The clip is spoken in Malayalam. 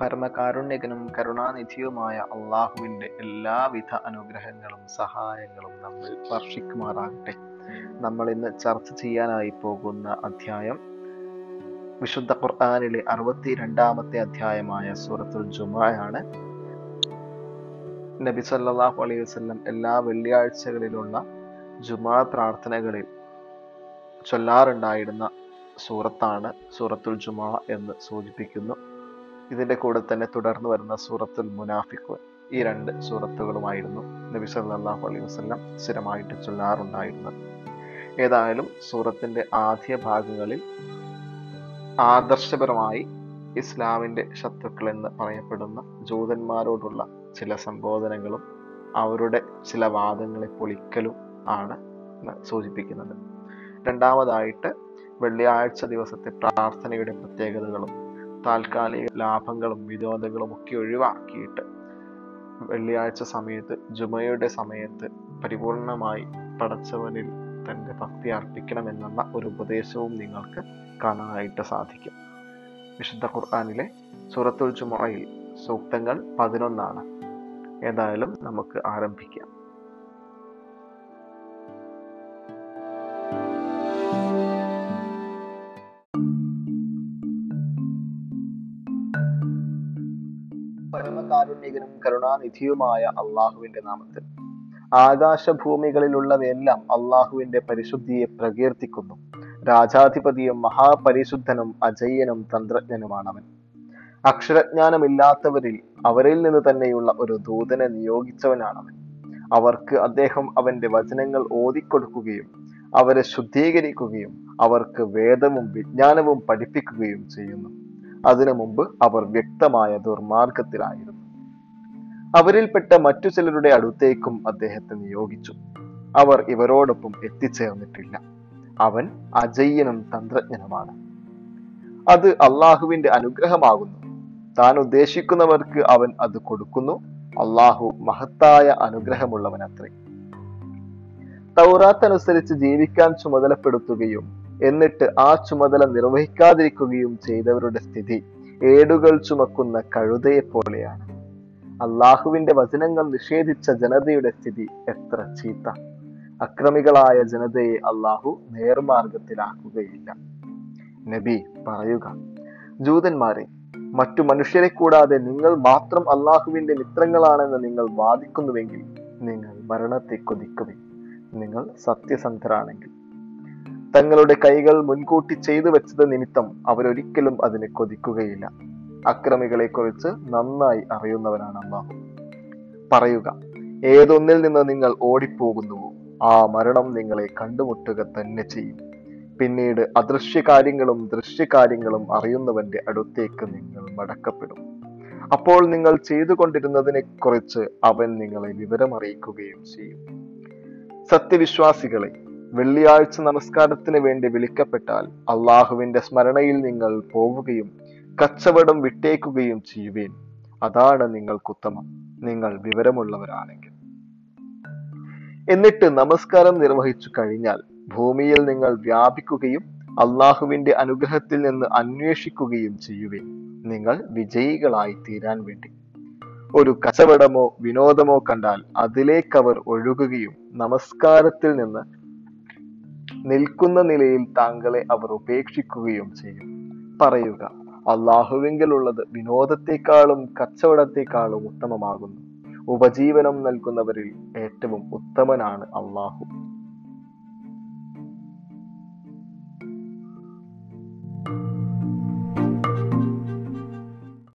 പരമകാരുണ്യകനും കരുണാനിധിയുമായ അള്ളാഹുവിന്റെ എല്ലാവിധ അനുഗ്രഹങ്ങളും സഹായങ്ങളും നമ്മൾ വർഷിക്കുമാറാകട്ടെ. നമ്മൾ ഇന്ന് ചർച്ച ചെയ്യാനായി പോകുന്ന അധ്യായം വിശുദ്ധ ഖുർആാനിലെ അറുപത്തി രണ്ടാമത്തെ അധ്യായമായ സൂറത്തുൽ ജുമയാണ്. നബി സല്ലാഹു അലൈഹി വസ്ലം എല്ലാ വെള്ളിയാഴ്ചകളിലുള്ള ജുമാ പ്രാർത്ഥനകളിൽ ചൊല്ലാറുണ്ടായിരുന്ന സൂറത്താണ് സൂറത്തുൽ ജുമാ എന്ന് സൂചിപ്പിക്കുന്നു. ഇതിന്റെ കൂടെ തന്നെ തുടർന്ന് വരുന്ന സൂറത്തുൽ മുനാഫിഖ് ഈ രണ്ട് സൂറത്തുകളുമായിരുന്നു നബി സല്ലല്ലാഹു അലൈഹി വസല്ലം സ്ഥിരമായിട്ട് ചൊല്ലാറുണ്ടായിരുന്നത്. ഏതായാലും സൂറത്തിന്റെ ആദ്യ ഭാഗങ്ങളിൽ ആദർശപരമായി ഇസ്ലാമിന്റെ ശത്രുക്കൾ എന്ന് പറയപ്പെടുന്ന ജൂതന്മാരോടുള്ള ചില സംബോധനകളും അവരുടെ ചില വാദങ്ങളെ പൊളിക്കലും ആണ് സൂചിപ്പിക്കുന്നത്. രണ്ടാമതായിട്ട് വെള്ളിയാഴ്ച ദിവസത്തെ പ്രാർത്ഥനയുടെ പ്രത്യേകതകളും താൽക്കാലിക ലാഭങ്ങളും വിനോദങ്ങളും ഒക്കെ ഒഴിവാക്കിയിട്ട് വെള്ളിയാഴ്ച സമയത്ത് ജുമയുടെ സമയത്ത് പരിപൂർണമായി പടച്ചവനിൽ തന്റെ ഭക്തി അർപ്പിക്കണമെന്നുള്ള ഒരു ഉപദേശവും നിങ്ങൾക്ക് കാണാനായിട്ട് സാധിക്കും. വിശുദ്ധ ഖുർആാനിലെ സൂറത്തുൽ ജുമയിൽ സൂക്തങ്ങൾ പതിനൊന്നാണ്. ഏതായാലും നമുക്ക് ആരംഭിക്കാം. പരമകാരുണ്യകനും കരുണാനിധിയുമായ അള്ളാഹുവിന്റെ നാമത്തിൽ. ആകാശഭൂമികളിലുള്ളവയെല്ലാം അള്ളാഹുവിന്റെ പരിശുദ്ധിയെ പ്രകീർത്തിക്കുന്നു. രാജാധിപതിയും മഹാപരിശുദ്ധനും അജയ്യനും തന്ത്രജ്ഞനുമാണവൻ. അക്ഷരജ്ഞാനമില്ലാത്തവരിൽ അവരിൽ നിന്ന് തന്നെയുള്ള ഒരു ദൂതനെ നിയോഗിച്ചവനാണവൻ. അവർക്ക് അദ്ദേഹം അവന്റെ വചനങ്ങൾ ഓതിക്കൊടുക്കുകയും അവരെ ശുദ്ധീകരിക്കുകയും അവർക്ക് വേദവും വിജ്ഞാനവും പഠിപ്പിക്കുകയും ചെയ്യുന്നു. അതിനു മുമ്പ് അവർ വ്യക്തമായ ദുർമാർഗത്തിലായിരുന്നു. അവരിൽപ്പെട്ട മറ്റു ചിലരുടെ അടുത്തേക്കും അദ്ദേഹത്തെ നിയോഗിച്ചു. അവർ ഇവരോടൊപ്പം എത്തിച്ചേർന്നിട്ടില്ല. അവൻ അജയ്യനും തന്ത്രജ്ഞനുമാണ്. അത് അള്ളാഹുവിന്റെ അനുഗ്രഹമാകുന്നു. താൻ ഉദ്ദേശിക്കുന്നവർക്ക് അവൻ അത് കൊടുക്കുന്നു. അള്ളാഹു മഹത്തായ അനുഗ്രഹമുള്ളവനത്രേ. തൗറാത്ത് അനുസരിച്ച് ജീവിക്കാൻ ചുമതലപ്പെടുത്തുകയും എന്നിട്ട് ആ ചുമതല നിർവഹിക്കാതിരിക്കുകയും ചെയ്തവരുടെ സ്ഥിതി ഏടുകൾ ചുമക്കുന്ന കഴുതയെ പോലെയാണ്. അള്ളാഹുവിന്റെ വചനങ്ങൾ നിഷേധിച്ച ജനതയുടെ സ്ഥിതി എത്ര ചീത്ത. അക്രമികളായ ജനതയെ അള്ളാഹു നേർമാർഗത്തിലാക്കുകയില്ല നബി പറയുക ജൂതന്മാരെ മറ്റു മനുഷ്യരെ കൂടാതെ നിങ്ങൾ മാത്രം അള്ളാഹുവിന്റെ മിത്രങ്ങളാണെന്ന് നിങ്ങൾ വാദിക്കുന്നുവെങ്കിൽ നിങ്ങൾ മരണത്തെ കൊതിക്കുവേ നിങ്ങൾ സത്യസന്ധരാണെങ്കിൽ തങ്ങളുടെ കൈകൾ മുൻകൂട്ടി ചെയ്തു വെച്ചത് നിമിത്തം അവരൊരിക്കലും അതിന് കൊതിക്കുകയില്ല. അക്രമികളെ കുറിച്ച് നന്നായി അറിയുന്നവനാണ് അള്ളാഹു പറയുക ഏതൊന്നിൽ നിന്ന് നിങ്ങൾ ഓടിപ്പോകുന്നുവോ ആ മരണം നിങ്ങളെ കണ്ടുമുട്ടുക തന്നെ ചെയ്യും. പിന്നീട് അദൃശ്യകാര്യങ്ങളും ദൃശ്യകാര്യങ്ങളും അറിയുന്നവന്റെ അടുത്തേക്ക് നിങ്ങൾ മടക്കപ്പെടും. അപ്പോൾ നിങ്ങൾ ചെയ്തുകൊണ്ടിരുന്നതിനെ കുറിച്ച് അവൻ നിങ്ങളെ വിവരമറിയിക്കുകയും ചെയ്യും. സത്യവിശ്വാസികളെ വെള്ളിയാഴ്ച നമസ്കാരത്തിന് വേണ്ടി വിളിക്കപ്പെട്ടാൽ അള്ളാഹുവിന്റെ സ്മരണയിൽ നിങ്ങൾ പോവുകയും കച്ചവടം വിട്ടേക്കുകയും ചെയ്യുവേൻ. അതാണ് നിങ്ങൾക്കുത്തമം നിങ്ങൾ വിവരമുള്ളവരാണെങ്കിൽ. എന്നിട്ട് നമസ്കാരം നിർവഹിച്ചു കഴിഞ്ഞാൽ ഭൂമിയിൽ നിങ്ങൾ വ്യാപിക്കുകയും അള്ളാഹുവിന്റെ അനുഗ്രഹത്തിൽ നിന്ന് അന്വേഷിക്കുകയും ചെയ്യുവേൻ. നിങ്ങൾ വിജയികളായി തീരാൻ വേണ്ടി. ഒരു കച്ചവടമോ വിനോദമോ കണ്ടാൽ അതിലേക്കവർ ഒഴുകുകയും നമസ്കാരത്തിൽ നിന്ന് നിൽക്കുന്ന നിലയിൽ താങ്കളെ അവർ ഉപേക്ഷിക്കുകയും ചെയ്യും. പറയുക അള്ളാഹുവിങ്കിലുള്ളത് വിനോദത്തെക്കാളും കച്ചവടത്തെക്കാളും ഉത്തമമാകുന്നു. ഉപജീവനം നൽകുന്നവരിൽ ഏറ്റവും ഉത്തമനാണ് അള്ളാഹു.